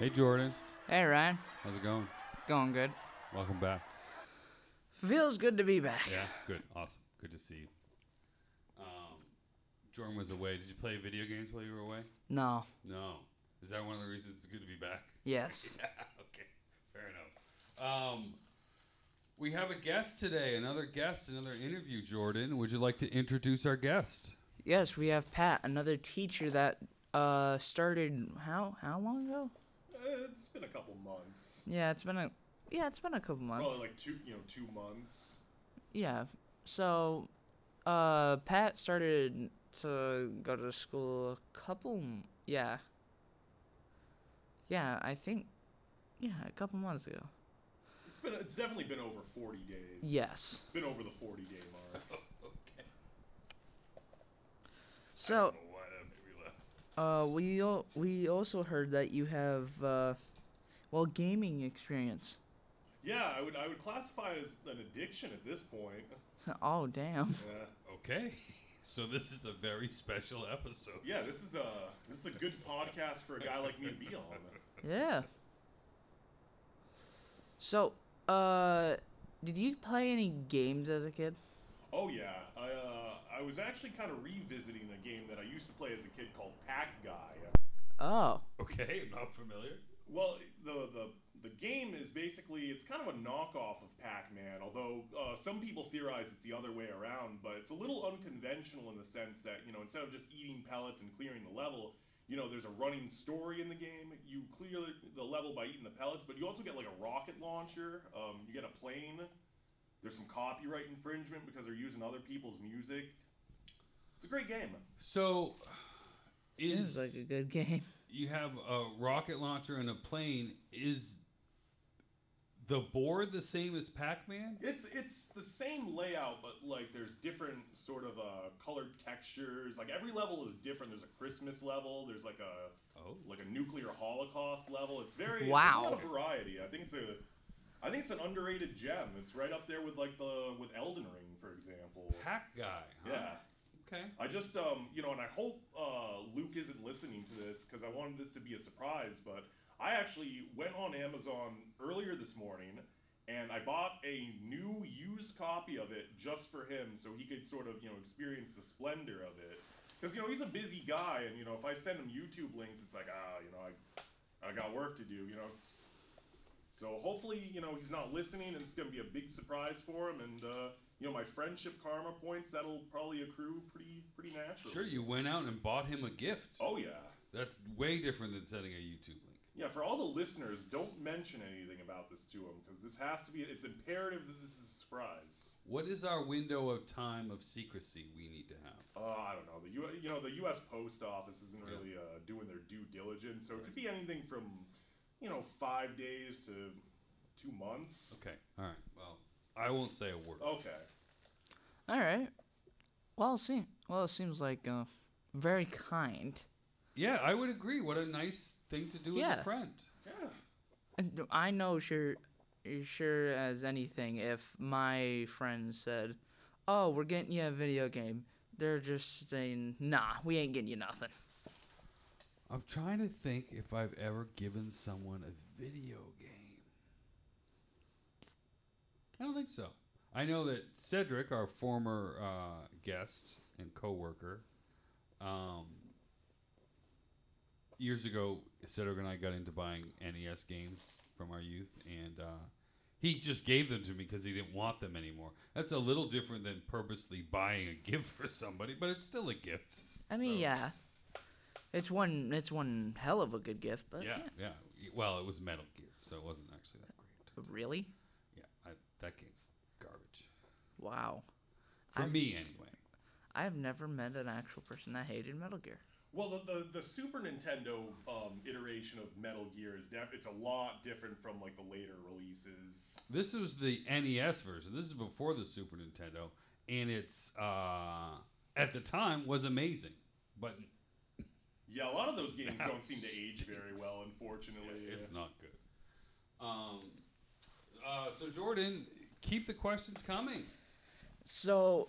Hey, Jordan. Hey Ryan, How's it going? going good. Welcome back. Feels good to be back. Yeah, good. Awesome. Good to see you. Um, Jordan was away. Did you play video games while you were away? No. No. Is that one of the reasons it's good to be back? Yes. Yeah, okay. Fair enough. Um, we have a guest today, another guest, another interview, Jordan. Would you like to introduce our guest? Yes, we have Pat, another teacher that uh started how how long ago? Uh, it's been a couple months. Yeah, it's been a yeah, it's been a couple months. Probably like two, you know, two months. Yeah. So, uh, Pat started to go to school a couple. Yeah. Yeah, I think. Yeah, a couple months ago. It's been, it's definitely been over forty days. Yes. It's been over the forty day mark. okay. So, I don't know why that made me laugh. Uh, we al- we also heard that you have uh, well, gaming experience. yeah, I would, I would classify it as an addiction at this point. oh damn. Yeah, Okay. So this is a very special episode. yeah. This is a, this is a good podcast for a guy like me to be on. Yeah. So, uh, did you play any games as a kid? Oh yeah, I, uh, I was actually kind of revisiting a game that I used to play as a kid called Pack Guy. Oh. Okay, I'm not familiar. Well, the the the game is basically it's kind of a knockoff of Pac-Man. Although uh, some people theorize it's the other way around, but it's a little unconventional in the sense that you know instead of just eating pellets and clearing the level, you know there's a running story in the game. You clear the level by eating the pellets, but you also get like a rocket launcher. Um, you get a plane. There's some copyright infringement because they're using other people's music. It's a great game. So, Seems is like a good game. you have a rocket launcher and a plane? Is the board the same as Pac-Man? It's it's the same layout, but like there's different sort of uh, colored textures. Like every level is different. There's a Christmas level. There's like a Oh, like a nuclear holocaust level. It's very Wow. There's a lot of variety. I think it's a I think it's an underrated gem. It's right up there with like the with Elden Ring, for example. Hack guy. Huh? Yeah. Okay. I just um you know, and I hope uh, Luke isn't listening to this because I wanted this to be a surprise. But I actually went on Amazon earlier this morning and I bought a new used copy of it just for him, so he could sort of you know experience the splendor of it. Because you know he's a busy guy, and you know if I send him YouTube links, it's like ah you know I I got work to do. You know it's so hopefully you know he's not listening, and it's gonna be a big surprise for him. And uh, you know my friendship karma points that'll probably accrue pretty pretty naturally. Sure, you went out and bought him a gift. Oh yeah. That's way different than sending a YouTube link. Yeah, for all the listeners, don't mention anything about this to him because this has to be. It's imperative that this is a surprise. What is our window of time of secrecy we need to have? Uh, I don't know. The U, you know, the U.S. Post Office isn't Yeah. really uh, doing their due diligence, so it could be anything from, you know, five days to two months. Okay. All right. Well, I won't say a word. Okay. All right. Well, see. Well, it seems like uh, very kind. Yeah, I would agree. What a nice thing to do as a friend. Yeah. And I know sure, sure as anything. If my friend said, "Oh, we're getting you a video game," they're just saying, "Nah, we ain't getting you nothing." I'm trying to think if I've ever given someone a video game. I don't think so. I know that Cedric, our former uh, guest and coworker, um, years ago, Cedric and I got into buying NES games from our youth, and uh, he just gave them to me because he didn't want them anymore. That's a little different than purposely buying a gift for somebody, but it's still a gift. I mean, So- yeah, it's one, it's one hell of a good gift, but Yeah, yeah. yeah. Well, it was Metal Gear, so it wasn't actually that great. Really, Yeah, I, that game's garbage wow. for I've- me anyway. I have never met an actual person that hated Metal Gear. Well, the, the, the Super Nintendo um, iteration of Metal Gear is def- it's a lot different from like the later releases. This is the NES version. This is before the Super Nintendo, and it's uh, at the time was amazing, but Yeah, a lot of those games don't seem to age very well, unfortunately. it's not good. Um, uh, so Jordan, keep the questions coming. So,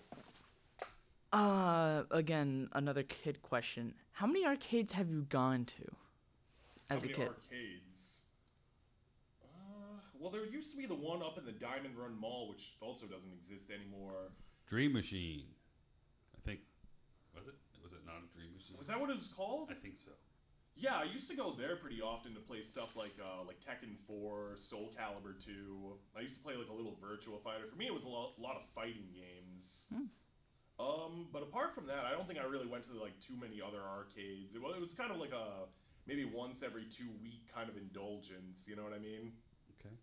uh, again, another kid question. How many arcades have you gone to How as a kid? arcades? Uh, well, there used to be the one up in the Diamond Run Mall, which also doesn't exist anymore. Dream Machine. I think. Was it? Was it not a Dream Machine? Was that what it was called? I think so. Yeah, I used to go there pretty often to play stuff like uh, like Tekken 4, Soul Calibur 2. I used to play like a little Virtual Fighter. For me, it was a lot, lot of fighting games. Hmm. Um, but apart from that, I don't think I really went to like too many other arcades. It was, it was kind of like a maybe once every two week kind of indulgence. You know what I mean? Okay.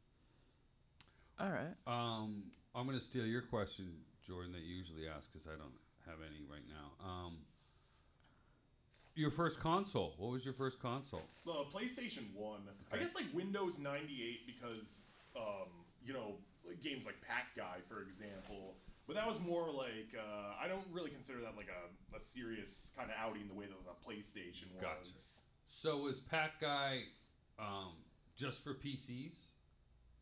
All right. Um, I'm gonna steal your question, Jordan, that you usually ask because I don't have any right now. Um, your first console. What was your first console? The PlayStation One. I guess like Windows ninety eight because um, you know games like Pac Guy, for example. But that was more like uh, I don't really consider that like a, a serious kind of outing the way that the PlayStation was. Gotcha. So was Pac Guy um, just for PCs?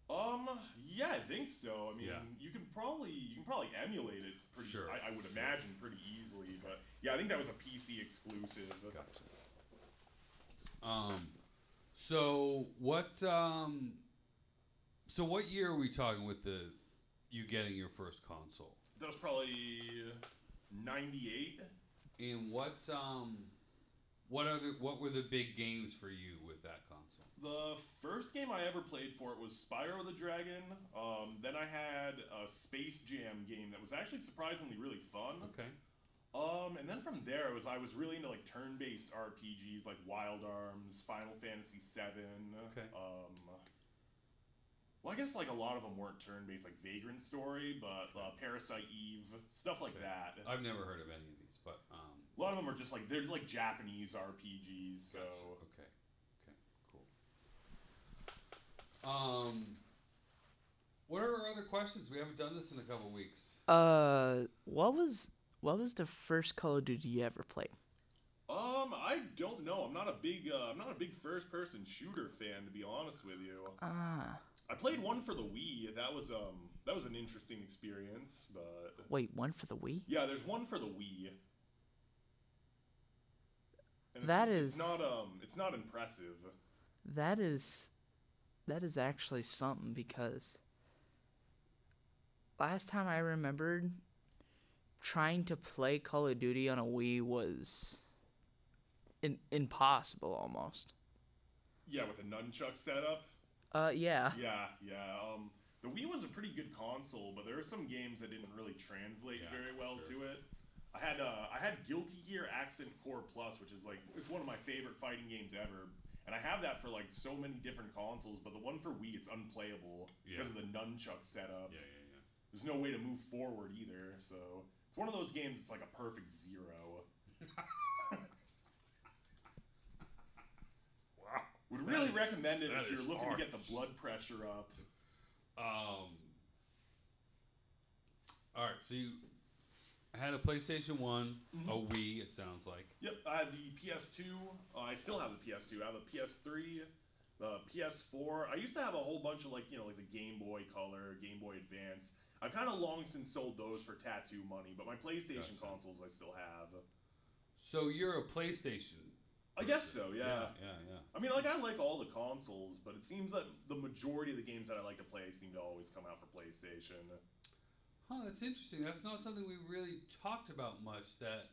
Um, yeah, I think so. I mean, Yeah. you can probably you can probably emulate it pretty. Sure, I, I would sure. imagine pretty easily. But yeah, I think that was a PC exclusive. Gotcha. Um, so what? Um, so what year are we talking with the you getting your first console? That was probably ninety eight. And what? Um, what other? What were the big games for you with that console? The first game I ever played for it was Spyro the Dragon. Um, then I had a Space Jam game that was actually surprisingly really fun. Okay. Um, and then from there, it was I was really into like turn-based RPGs like Wild Arms, Final Fantasy VII. Okay. Um, well, I guess like a lot of them weren't turn-based, like Vagrant Story, but uh, Parasite Eve, stuff like Okay. that. I've never heard of any of these, but um, a lot of them are just like they're like Japanese RPGs. So gotcha. okay, okay, cool. Um, what are our other questions? We haven't done this in a couple weeks. Uh, what was what was the first Call of Duty you ever played? Um, I don't know. I'm not a big uh, I'm not a big first person shooter fan to be honest with you. Ah, I played one for the Wii. That was um that was an interesting experience, but wait, one for the Wii? yeah, there's one for the Wii. And That it's is- not um it's not impressive. That is that is actually something because last time I remembered trying to play Call of Duty on a Wii was in, impossible almost. Yeah, with a nunchuck setup. Uh yeah. Yeah, yeah. Um, the Wii was a pretty good console, but there were some games that didn't really translate Yeah, very well sure. to it. I had uh, I had Guilty Gear Accent Core Plus, which is like it's one of my favorite fighting games ever, and I have that for like so many different consoles. But the one for Wii, it's unplayable Yeah. because of the nunchuck setup. Yeah, yeah, yeah. There's no way to move forward either, so it's one of those games. It's like a perfect zero. Wow. Would That really is- recommend it if you're looking to get the blood pressure up. Um. All right, so you had a PlayStation One, Mm-hmm. a Wii. It sounds like. Yep, I had the PS2. Uh, I still have the PS2. I have a PS3, the PS4. I used to have a whole bunch of like you know like the Game Boy Color, Game Boy Advance. I've kind of long since sold those for tattoo money, but my PlayStation Gotcha. consoles I still have. So you're a PlayStation. I guess so, yeah. Yeah, yeah, yeah. I mean, like I like all the consoles, but it seems that the majority of the games that I like to play seem to always come out for PlayStation. Huh, that's interesting. That's not something we really talked about much. That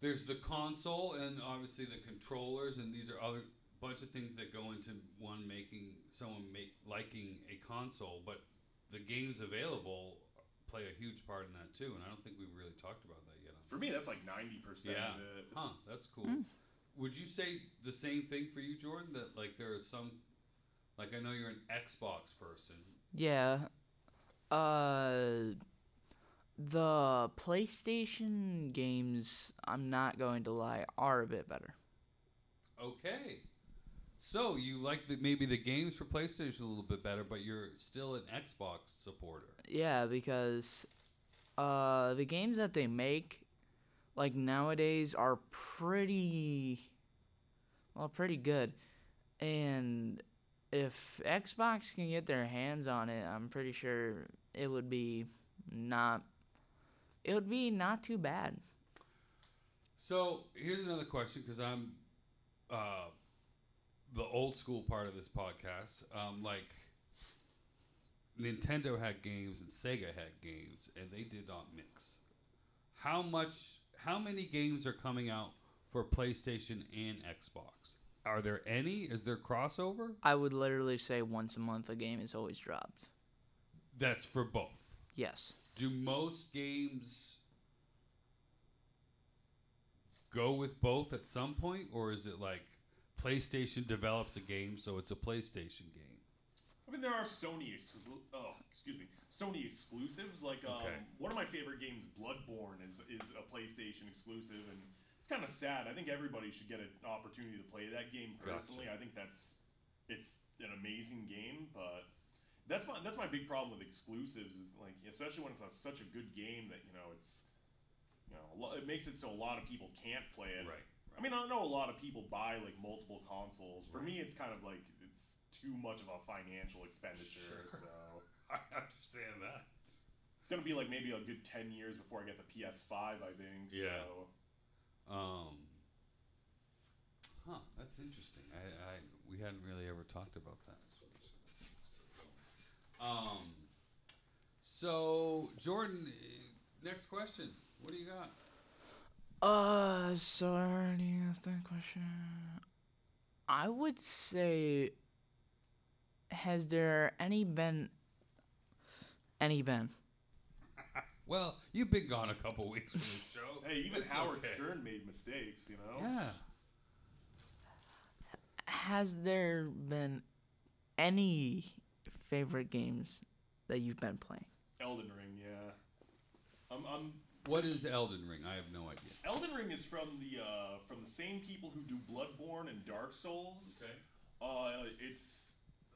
there's the console and obviously the controllers, and these are other bunch of things that go into one making someone make liking a console. But the games available play a huge part in that too, and I don't think we've really talked about that yet. For me, that's like ninety percent Yeah. of it. Huh, that's cool. Hmm. Would you say the same thing for you, Jordan? That like there is some, like I know you're an Xbox person. Yeah. Uh the PlayStation games, I'm not going to lie, are a bit better. Okay. So you like the, maybe the games for PlayStation a little bit better, but you're still an Xbox supporter. Yeah, because uh the games that they make like nowadays are pretty well pretty good. And if Xbox can get their hands on it, I'm pretty sure it would be not it would be not too bad. So here's another question because I'm uh, the old school part of this podcast. Um, like Nintendo had games and Sega had games, and they did not mix. How much? How many games are coming out for PlayStation and Xbox? Are there any? Is there crossover? I would literally say once a month a game is always dropped. That's for both. Yes. Do most games go with both at some point, or is it like PlayStation develops a game, so it's a PlayStation game? I mean, there are Sony exclu- oh, excuse me, Sony exclusives. Like um, Okay. one of my favorite games, Bloodborne, is is a PlayStation exclusive, and it's kind of sad. I think everybody should get an opportunity to play that game personally. I think that's it's an amazing game, but that's my that's my big problem with exclusives is like especially when it's a, such a good game that you know it's you know it makes it so a lot of people can't play it. Right. I mean, I know a lot of people buy like multiple consoles. For me, it's kind of like it's too much of a financial expenditure. Sure. So I understand that. it's gonna be like maybe a good ten years before I get the PS5. I think. Yeah. So. Um. Huh. That's interesting. I, I we hadn't really ever talked about that. Um. So Jordan, eh, next question. What do you got? Uh, so I already asked that question. I would say, has there any been, any been? Well, you've been gone a couple weeks from the show. Hey, even It's Howard okay. Stern made mistakes. You know. Yeah. Has there been any favorite games that you've been playing? Elden Ring. Yeah. I'm. What is Elden Ring? I have no idea. Elden Ring is from the uh, from the same people who do Bloodborne and Dark Souls. Uh, it's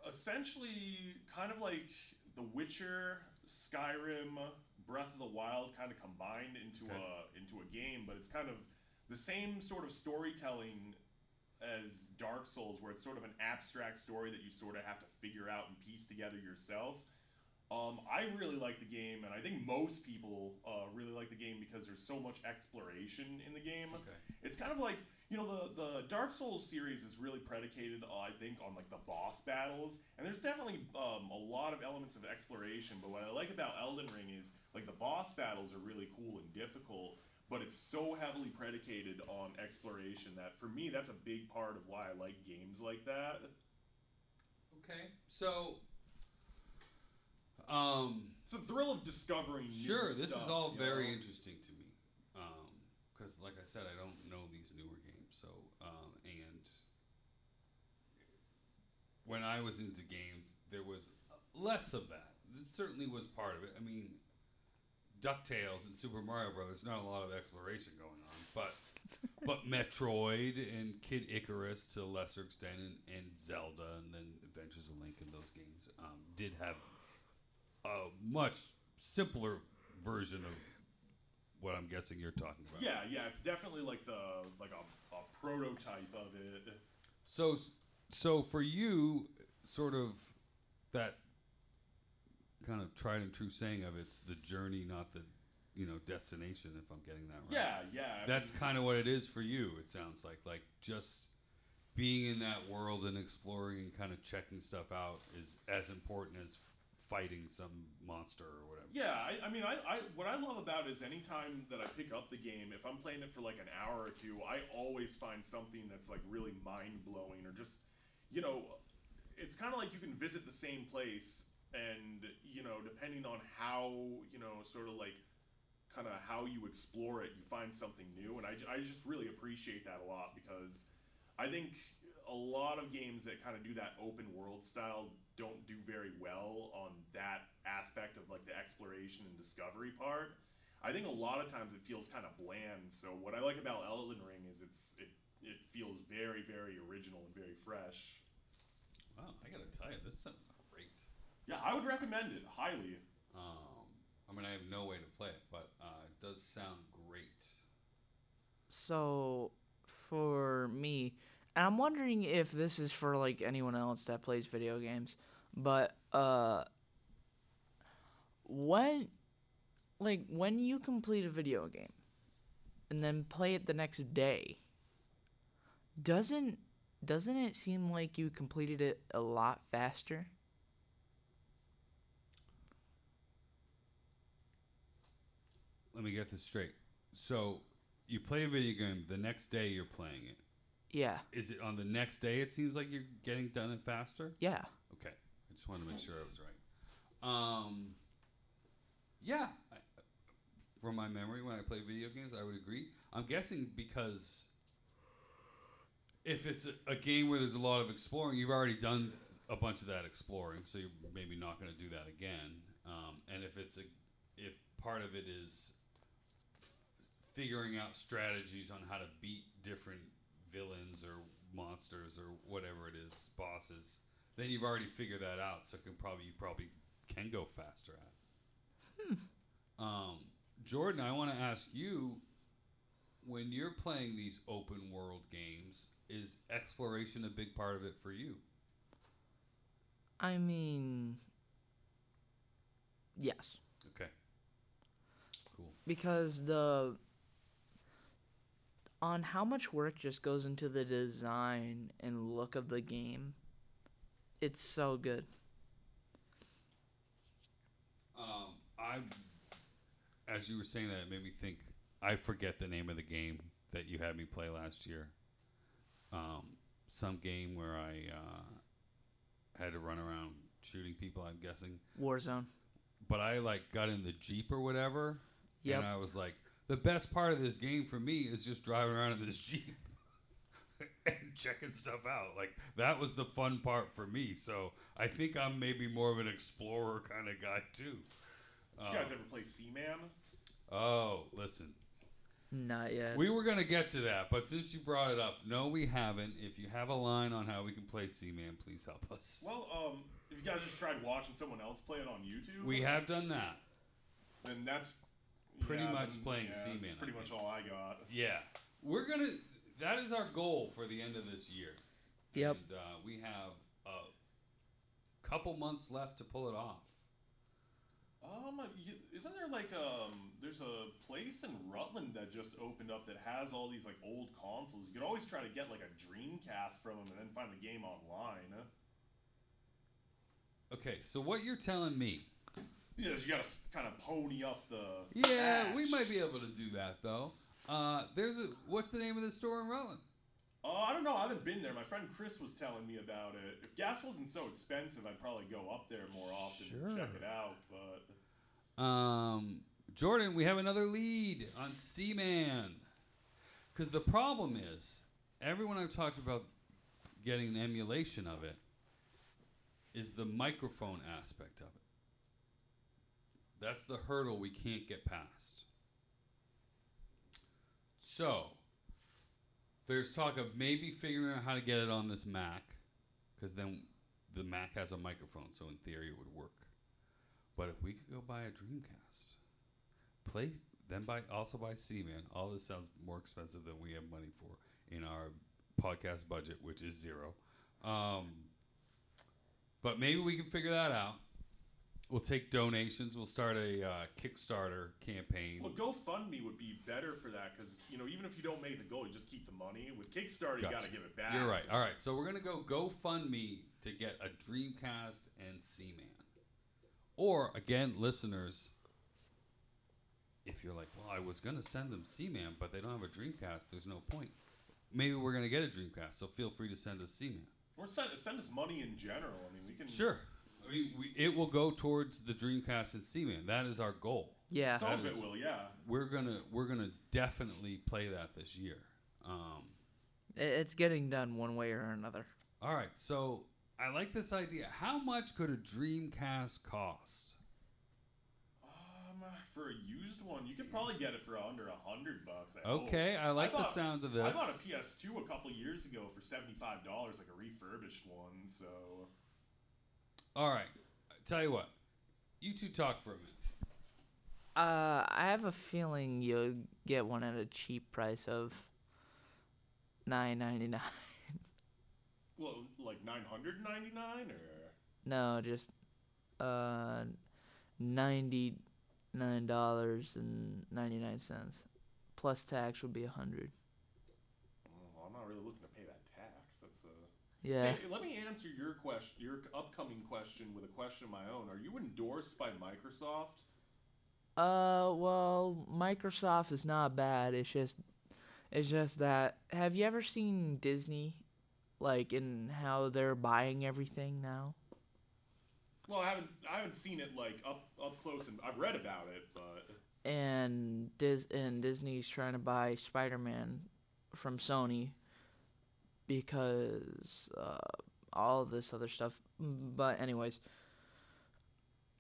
essentially kind of like The Witcher, Skyrim, Breath of the Wild, kind of combined into Okay. a into a game, but it's kind of the same sort of storytelling as Dark Souls, where it's sort of an abstract story that you sort of have to figure out and piece together yourself. Um, I really like the game, and I think most people uh, really like the game because there's so much exploration in the game. Okay. It's kind of like you know the the Dark Souls series is really predicated, uh, I think, on like the boss battles, and there's definitely um, a lot of elements of exploration. But what I like about Elden Ring is like the boss battles are really cool and difficult, but it's so heavily predicated on exploration that for me that's a big part of why I like games like that. Okay. So. Um. It's a thrill of discovering. new Sure. This stuff, is all very know? interesting to me. Um. Because, like I said, I don't know these newer games. So. Um. And. When I was into games, there was less of that. It certainly was part of it. I mean, Ducktales and Super Mario Brothers. Not a lot of exploration going on, but but Metroid and Kid Icarus to a lesser extent, and, and Zelda, and then Adventures of Link and those games um, did have a much simpler version of what I'm guessing you're talking about. Yeah, yeah, it's definitely like the like a, a prototype of it. So, so for you, sort of that kind of tried and true saying of it's the journey, not the you know destination. If I'm getting that right. Yeah, yeah. I That's mean, kind of what it is for you. It sounds like like just being in that world and exploring and kind of checking stuff out is as important as fighting some monster or whatever. Yeah, I, I mean, I, I what I love about it is anytime that I pick up the game, if I'm playing it for like an hour or two, I always find something that's like really mind blowing or just, you know, it's kind of like you can visit the same place and you know, depending on how you know, sort of like kind of how you explore it, you find something new, and I, I just really appreciate that a lot because I think a lot of games that kind of do that open world style don't do very well on that aspect of like the exploration and discovery part. I think a lot of times it feels kind of bland. So what I like about Elden Ring is it's it it feels very very original and very fresh. Wow, I gotta tell you, this sounds great. Yeah, I would recommend it highly. Um, I mean, I have no way to play it, but uh, it does sound great. So, for me, and I'm wondering if this is for like anyone else that plays video games, but uh, when, like, when you complete a video game, and then play it the next day, Doesn't doesn't it seem like you completed it a lot faster? Let me get this straight. So you play a video game. The next day you're playing it. Yeah. Is it on the next day? It seems like you're getting done it faster. Yeah. Okay, I just wanted to make sure I was right. Um, yeah, I, from my memory, when I play video games, I would agree. I'm guessing because if it's a, a game where there's a lot of exploring, you've already done a bunch of that exploring, so you're maybe not going to do that again. Um, and if it's a, if part of it is f- figuring out strategies on how to beat different villains or monsters or whatever it is, bosses, then you've already figured that out. So can probably you probably can go faster at. Hmm. Um, Jordan, I want to ask you: when you're playing these open world games, is exploration a big part of it for you? I mean, yes, Okay. Cool. because the on how much work just goes into the design and look of the game. It's so good. Um, I, as you were saying that, it made me think. I forget the name of the game that you had me play last year. Um, some game where I uh, had to run around shooting people. I'm guessing, Warzone. but I like got in the jeep or whatever, Yep. and I was like, the best part of this game for me is just driving around in this jeep. and checking stuff out. Like that was the fun part for me. So I think I'm maybe more of an explorer kind of guy too. Did you guys ever play Seaman? Oh, listen. Not yet. We were gonna get to that, but since you brought it up, no, we haven't. If you have a line on how we can play Seaman, please help us. Well, um, if you guys just tried watching someone else play it on YouTube, we have done that. then that's Pretty yeah, much then- playing yeah, Seaman, That's I pretty much think. all I got. Yeah, we're gonna. That is our goal for the end of this year. Yep. And uh, we have a couple months left to pull it off. Um, isn't there like um, there's a place in Rutland that just opened up that has all these like old consoles. You could always try to get like a Dreamcast from them and then find the game online. Okay, so what you're telling me? Yeah, you gotta kind of pony up the. Yeah, we might be able to do that though. Uh, there's a what's the name of the store in Rutland? Oh, I don't know. I haven't been there. My friend Chris was telling me about it. If gas wasn't so expensive, I'd probably go up there more often and check it out. But Um, Jordan, we have another lead on Seaman. Because the problem is, everyone I've talked about getting an emulation of it is the microphone aspect of it. That's the hurdle we can't get past. So, there's talk of maybe figuring out how to get it on this Mac, because then the Mac has a microphone, so in theory it would work. But if we could go buy a Dreamcast, play then buy also buy Seaman. All this sounds more expensive than we have money for in our podcast budget, which is zero. Um, but maybe we can figure that out. We'll take donations. We'll start a uh, Kickstarter campaign. well, GoFundMe would be better for that because you know even if you don't make the goal, you just keep the money. With Kickstarter, you gotta give it back. You're right. All right. So we're gonna go GoFundMe to get a Dreamcast and Seaman. Or again, listeners, if you're like, well, I was gonna send them Seaman, but they don't have a Dreamcast. There's no point. Maybe we're gonna get a Dreamcast, so feel free to send us Seaman. Or send, send us money in general. I mean, we can. Sure. I we, it will go towards the Dreamcast and Seaman. That is our goal. yeah. Some of That it is- will, yeah. We're gonna we're gonna definitely play that this year. Um, It's getting done one way or another. All right, so I like this idea. How much could a Dreamcast cost? Um, for a used one, you could probably get it for under a hundred bucks. I hope. Okay, I like the bought- sound of this. I bought a PS2 a couple years ago for seventy-five dollars, like a refurbished one. So All right, tell you what, you two talk for a minute. Uh, I have a feeling you'll get one at a cheap price of nine ninety nine. Well, like nine hundred ninety nine, or No, just uh ninety nine dollars and ninety nine cents. Plus tax would be a hundred. oh, I'm not really looking to pay that Yeah. Hey, let me answer your question, your upcoming question, with a question of my own. Are you endorsed by Microsoft? Uh, well, Microsoft is not bad. It's just, it's just that. Have you ever seen Disney, like in how they're buying everything now? Well, I haven't, I haven't seen it like up, up close, and I've read about it, but And Dis and Disney's trying to buy Spider-Man from Sony because uh, all this other stuff. But anyways,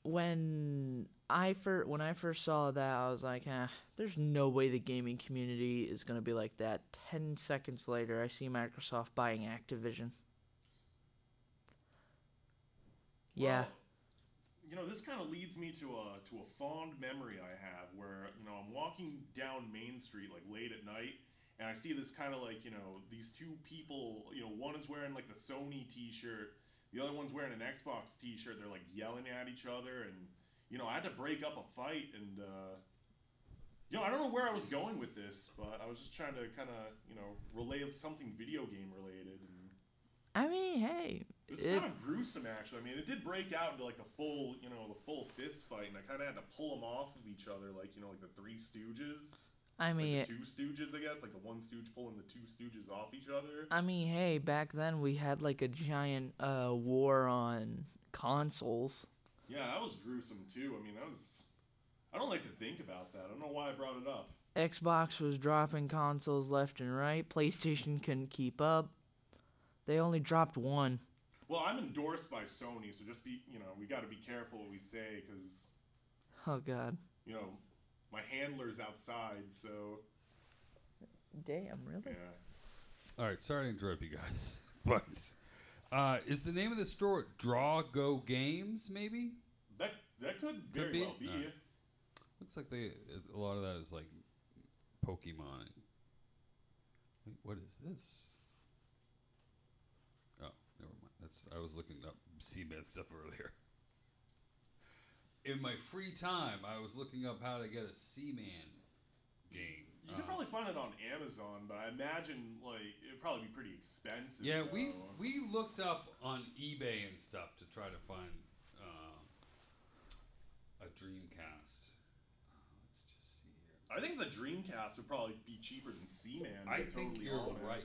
when I first when I first saw that, I was like, eh, there's no way the gaming community is gonna be like that. Ten seconds later, I see Microsoft buying Activision. Yeah, you know, this kind of leads me to a to a fond memory I have where you know I'm walking down Main Street like late at night, and I see this kind of like you know these two people. You know, one is wearing like the Sony T-shirt, the other one's wearing an Xbox T-shirt. They're like yelling at each other, and you know I had to break up a fight, and uh, you know I don't know where I was going with this, but I was just trying to kind of you know relay something video game related. And, I mean, hey, it was it, kind of gruesome, actually. I mean, it did break out into like the full, you know, the full fist fight, and I kind of had to pull them off of each other, like you know, like the Three Stooges, I mean, like Two Stooges, I guess, like the one Stooge pulling the two Stooges off each other. I mean, hey, back then we had like a giant uh, war on consoles. Yeah, that was gruesome too. I mean, that was. I don't like to think about that. I don't know why I brought it up. Xbox was dropping consoles left and right. PlayStation couldn't keep up. They only dropped one. Well, I'm endorsed by Sony, so just be, you know, we got to be careful what we say because, Oh god. you know, my handler's outside, so Damn, really? yeah. All right, sorry to interrupt you guys, but uh, is the name of the store Draw Go Games? Maybe That that could very be. well be. Alright. looks like they a lot of that is like Pokemon. Wait, what is this? Oh, never mind. That's I was looking up Seaman stuff earlier. In my free time, I was looking up how to get a Seaman game. You could Uh, probably find it on Amazon, but I imagine like it'd probably be pretty expensive. Yeah, we we looked up on eBay and stuff to try to find uh, a Dreamcast. Uh, let's just see here. I think the Dreamcast would probably be cheaper than Seaman. I think totally you're honest. right.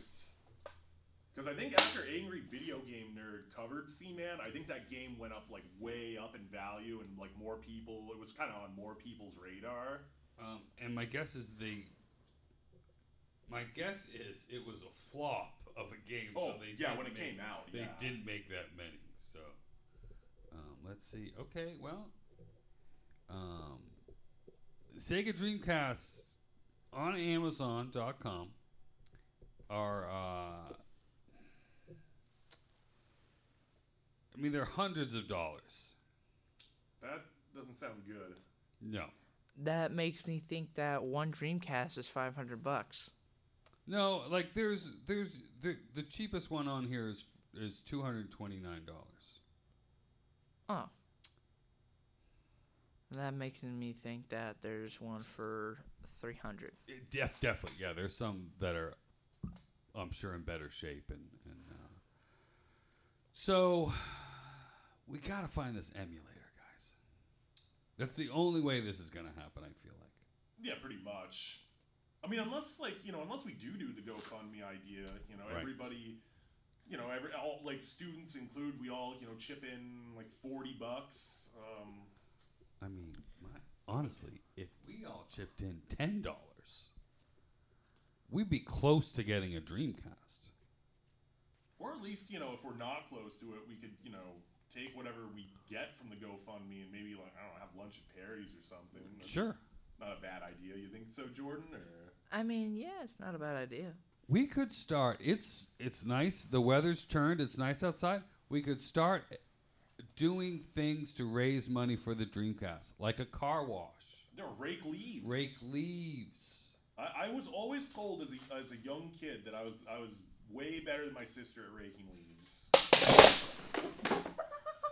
Because I think after Angry Video Game Nerd covered Seaman, I think that game went up like way up in value, and like more people. It was kind of on more people's radar. Um, and my guess is they. My guess is it was a flop of a game. Oh, so they yeah, didn't when it make- came out, they yeah. didn't make that many. So, um, let's see. Okay, well, um, Sega Dreamcasts on Amazon.com are. Uh, I mean, they're hundreds of dollars. That doesn't sound good. No, That makes me think that one Dreamcast is 500 bucks. no, like there's there's the the cheapest one on here is is two hundred twenty nine dollars. Oh. That makes me think that there's one for 300. Def, definitely, yeah. There's some that are, I'm sure, in better shape, and and uh, so we gotta find this emulator, guys. That's the only way this is gonna happen. I feel like. Yeah, pretty much. I mean, unless like you know, unless we do do the GoFundMe idea, you know, Right. everybody, you know, every all like students include, we all you know chip in like forty bucks. Um, I mean, my, honestly, if we all chipped in ten dollars, we'd be close to getting a Dreamcast. or at least you know, if we're not close to it, we could you know take whatever we get from the GoFundMe and maybe like I don't know, have lunch at Perry's or something. That's Sure. Not a bad idea. You think so, Jordan? Or I mean, yeah, it's not a bad idea. We could start. It's it's nice. The weather's turned. It's nice outside. We could start doing things to raise money for the Dreamcast, like a car wash, no, rake leaves. rake leaves. I, I was always told as a, as a young kid that I was I was way better than my sister at raking leaves.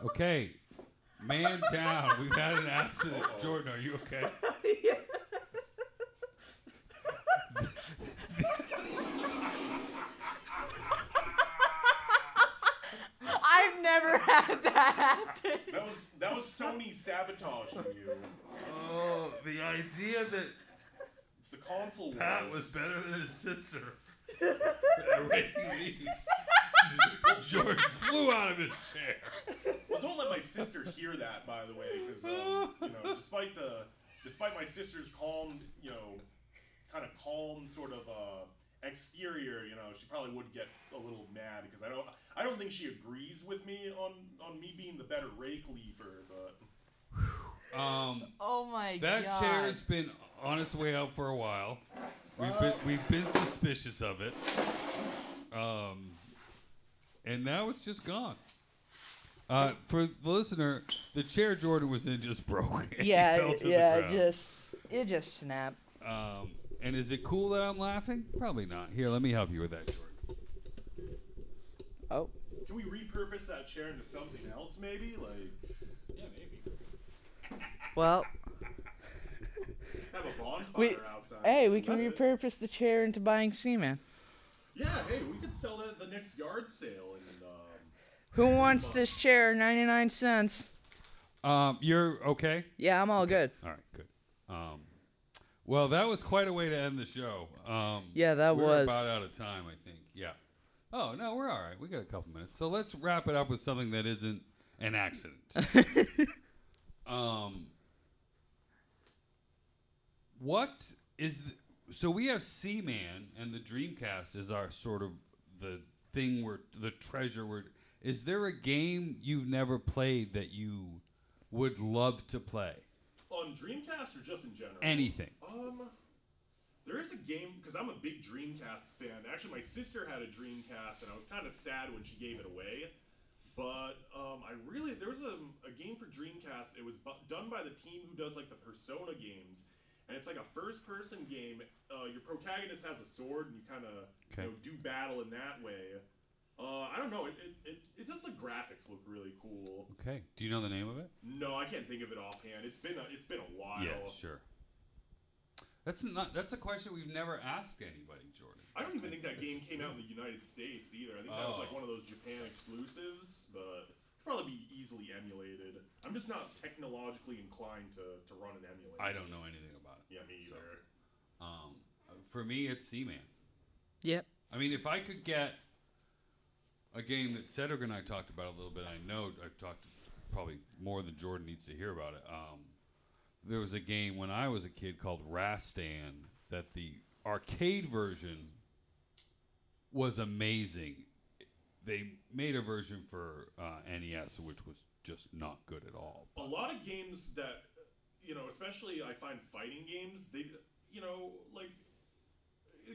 Okay, man down. We've had an accident. Uh-oh. Jordan, are you okay? I've never had that happen. That was that was Sony sabotaging you. Oh, the idea that It's the console Pat wars. was better than his sister at rating these. Jordan flew out of his chair. Well, don't let my sister hear that, by the way, because um, you know, despite the despite my sister's calm, you know, kind of calm sort of uh, exterior, you know, she probably would get a little mad because I don't I don't think she agrees with me on on me being the better rake leafer, but Um, Oh my that god. That chair's been on its way out for a while. We've been we've been suspicious of it. Um, and now it's just gone. Uh, for the listener, the chair Jordan was in just broke. Yeah, to yeah, it just it just snapped. Um, and is it cool that I'm laughing? Probably not. Here, let me help you with that, Jordan. Oh. can we repurpose that chair into something else, maybe? Like Yeah, maybe. Well, have a bonfire We- outside. hey, we can Love it. repurpose the chair into buying Seaman. Yeah, hey, we could sell that at the next yard sale and. Um, Who wants this chair? 99 cents. Um, you're okay. Yeah, I'm all good. All right, good. Um, well, that was quite a way to end the show. Um, Yeah, that we're was. about out of time, I think. Yeah. Oh no, we're all right. We got a couple minutes, so let's wrap it up with something that isn't an accident. um, what is the, so we have Seaman and the Dreamcast is our sort of the thing we're the treasure we're. There a game you've never played that you would love to play? on Dreamcast or just in general? Anything. Um, there is a game because I'm a big Dreamcast fan. Actually, my sister had a Dreamcast, and I was kind of sad when she gave it away. But um, I really there was a, a game for Dreamcast. It was bu- done by the team who does like the Persona games, and it's like a first-person game. Uh, your protagonist has a sword, and you kind of Okay. you know, do battle in that way. Uh, I don't know. It, it, it, it just the graphics look really cool. Okay. Do you know the name of it? No, I can't think of it offhand. It's been a, it's been a while. Yeah, sure. That's not. That's a question we've never asked anybody, Jordan. I don't even think that game came out in the United States either. I think that was like Oh. one of those Japan exclusives, but probably be easily emulated. I'm just not technologically inclined to, to run an emulator. I don't know anything about it. Yeah, me So, either. Um, for me, it's Seaman. Yep. I mean, if I could get a game that Cedric and I talked about a little bit, I know I've talked probably more than Jordan needs to hear about it. Um, there was a game when I was a kid called Rastan that the arcade version was amazing. They made a version for uh, NES, which was just not good at all. A lot of games that, you know, especially I find fighting games, they, you know, like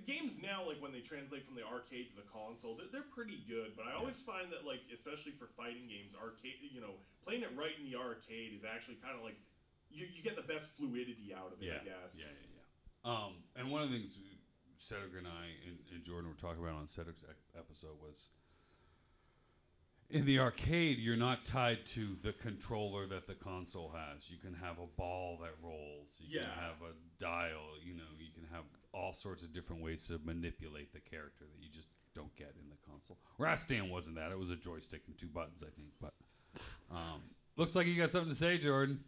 games now, like when they translate from the arcade to the console, they're, they're pretty good. But I always find that, like, especially for fighting games, arcade, you know, playing it right in the arcade is actually kind of like you, you get the best fluidity out of it. I guess. Yeah, yeah, yeah. Um, and one of the things Cedric and I and, and Jordan were talking about on Cedric's episode was in the arcade, you're not tied to the controller that the console has. You can have a ball that rolls. You can have a dial. You know, you can have all sorts of different ways to manipulate the character that you just don't get in the console. Rastan wasn't that. It was a joystick and two buttons, I think. But um, looks like you got something to say, Jordan.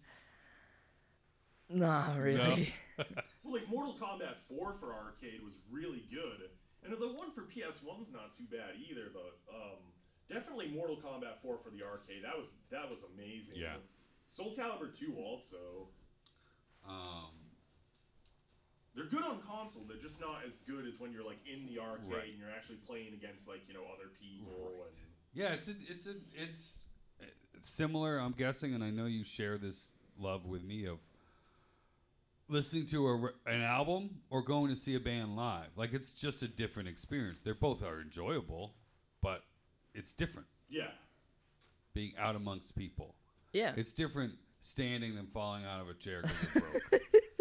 Nah, really. Well, like Mortal Kombat 4 for arcade was really good, and the one for PS1's not too bad either. But um, definitely Mortal Kombat 4 for the arcade. That was that was amazing. Yeah. Soul Calibur 2 also. Um, They're good on console. They're just not as good as when you're like in the arcade Right. and you're actually playing against like you know other people. Right. And, Yeah, it's a, it's a, it's uh, similar. I'm guessing, and I know you share this love with me of listening to a, an album or going to see a band live. Like it's just a different experience. They're both are enjoyable, but it's different yeah. being out amongst people. Yeah. It's different standing than falling out of a chair because it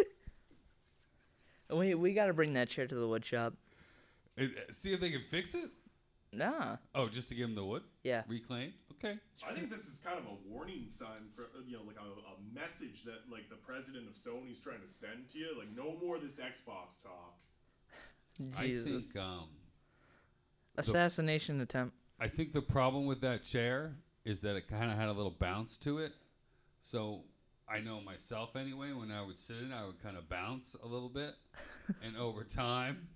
broke. We we gotta bring that chair to the wood shop. It- uh, see if they can fix it. Nah. Oh, just to give them the wood Yeah. reclaim. Okay. I think this is kind of a warning sign for you know like a, a message that like the president of Sony's trying to send to you. Like no more of this Xbox talk. Jesus. I think um, Assassination attempt. I think the problem with that chair is that it kind of had a little bounce to it. So I know myself anyway. When I would sit in, I would kind of bounce a little bit, and over time,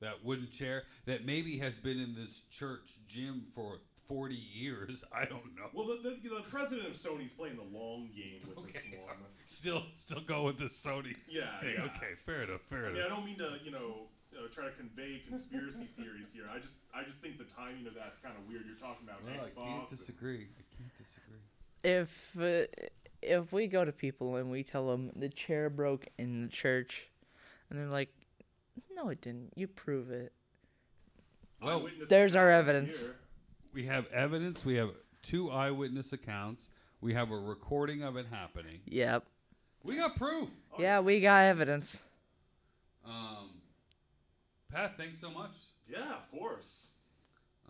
that wooden chair that maybe has been in this church gym for 40 years. I don't know. Well, the, the, the president of Sony's playing the long game with this one. Still, still go with the Sony. Yeah, thing. yeah. Okay, fair enough. Fair I mean, enough. I don't mean to, you know, uh, try to convey conspiracy theories here. I just, I just think the timing of that's kind of weird. You're talking about Well, I Xbox. can't and- disagree. I can't disagree. If uh, if we go to people and we tell them the chair broke in the church, and they're like, "No, it didn't. You prove it." Well, There's our evidence. here. we have evidence. We have two eyewitness accounts. We have a recording of it happening. Yep. We got proof. Oh, Yeah, we got evidence. Um, Pat, thanks so much. Yeah, of course.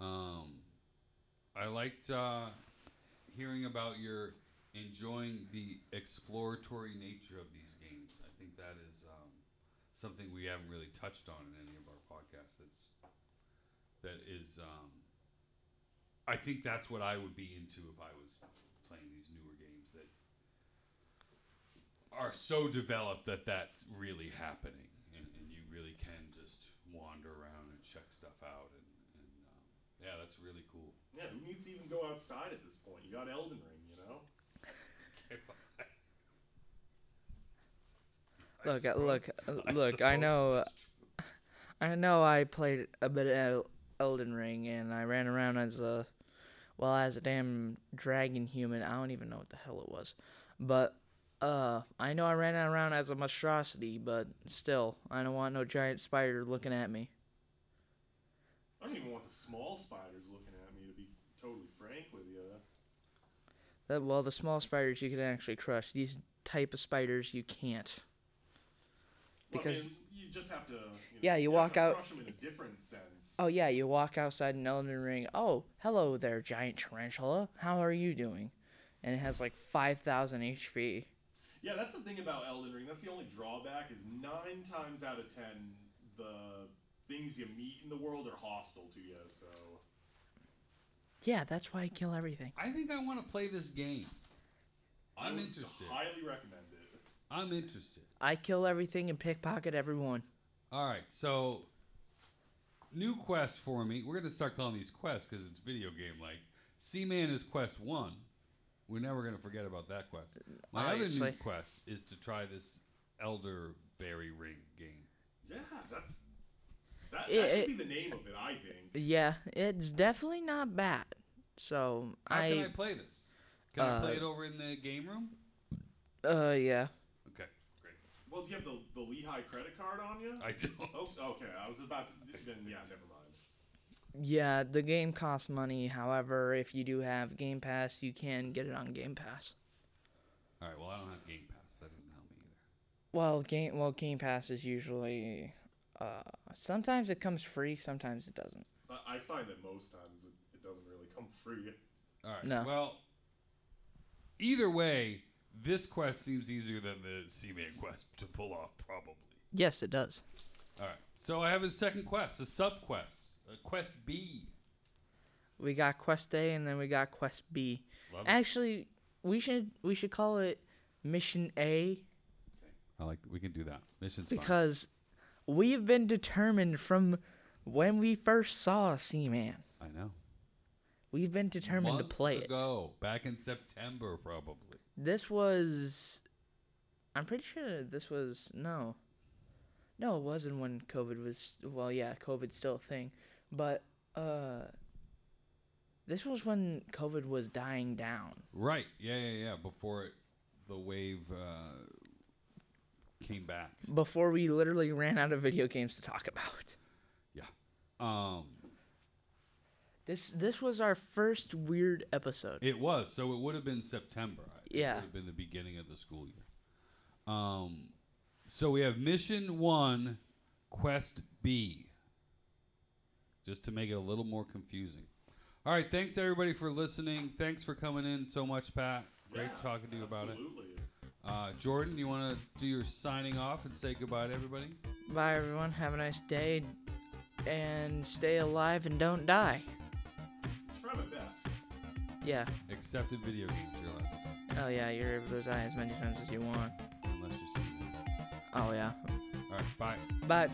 Um, I liked uh, hearing about your enjoying the exploratory nature of these games. I think that is um, something we haven't really touched on in any of our podcasts. That's that is. Um, I think that's what I would be into if I was playing these newer games that are so developed that that's really happening, and, and you really can wander around and check stuff out, and, and um, yeah, that's really cool. Yeah, who needs to even go outside at this point? You got Elden Ring, you know. Look, uh, look, suppose- uh, look. I suppose know. I know. I played a bit of Elden Ring, and I ran around as a, well, as a damn dragon human. I don't even know what the hell it was, but uh, I know I ran around as a monstrosity, but still, I don't want no giant spider looking at me. I don't even want the small spiders looking at me, to be totally frank with you. That well, the small spiders you can actually crush. These type of spiders you can't. Well, Because- I mean, you just have to. You know, Yeah, you have walk to out- Crush them in a different sense. Oh yeah, you walk outside an Elden Ring. Oh, hello there, giant tarantula. How are you doing? And it has like five thousand HP. Yeah, that's the thing about Elden Ring. That's the only drawback is nine times out of ten, the things you meet in the world are hostile to you. So Yeah, that's why I kill everything. I think I want to play this game. I I'm would interested. Highly recommend it. I'm interested. I kill everything and pickpocket everyone. All right, so new quest for me. We're gonna start calling these quests because it's video game like. Seaman is quest one. We're never gonna forget about that quest. My other new quest is to try this elderberry ring game. Yeah, that's that. It- should it- be the name of it. I think. Yeah, it's definitely not bad. So How I, can I play this? Can I play Uh, it over in the game room? uh, yeah. Okay, great. Well, do you have the the Lehigh credit card on you? I don't. Oh, okay. I was about to. Then yeah, never mind. Yeah, the game costs money. However, if you do have Game Pass, you can get it on Game Pass. All right. Well, I don't have Game Pass. That doesn't help me either. Well, game well Game Pass is usually uh sometimes it comes free, sometimes it doesn't. I, I find that most times it, it doesn't really come free. All right. No. Well, either way, this quest seems easier than the Seaman quest to pull off, probably. Yes, it does. All right. So I have a second quest, a sub quest, a quest B. We got Quest A and then we got Quest B. Love it. Actually, we should we should call it Mission A I like. We can do that. Mission's fine. because we've been determined from when we first saw Seaman. I know. We've been determined Months to play it. ago, back in September, probably. This was I'm pretty sure this was no. No, it wasn't when COVID was well, yeah, COVID's still a thing. But uh this was when COVID was dying down. Right. Yeah. Yeah. Yeah. Before it, the wave uh, came back. Before we literally ran out of video games to talk about. Yeah. Um, This this was our first weird episode. it was. So it would have been September. It Yeah. It would have been the beginning of the school year. Um, so we have mission one, quest B. Just to make it a little more confusing. All right. Thanks everybody for listening. Thanks for coming in so much, Pat. Great Yeah, talking to you about it. Absolutely. Uh, Jordan, you want to do your signing off and say goodbye to everybody? Bye everyone. Have a nice day and stay alive and don't die. Try my best. Yeah. Except in video games, you're allowed to, Oh yeah, you're able to die as many times as you want. unless you're. Oh yeah. All right, bye. Bye.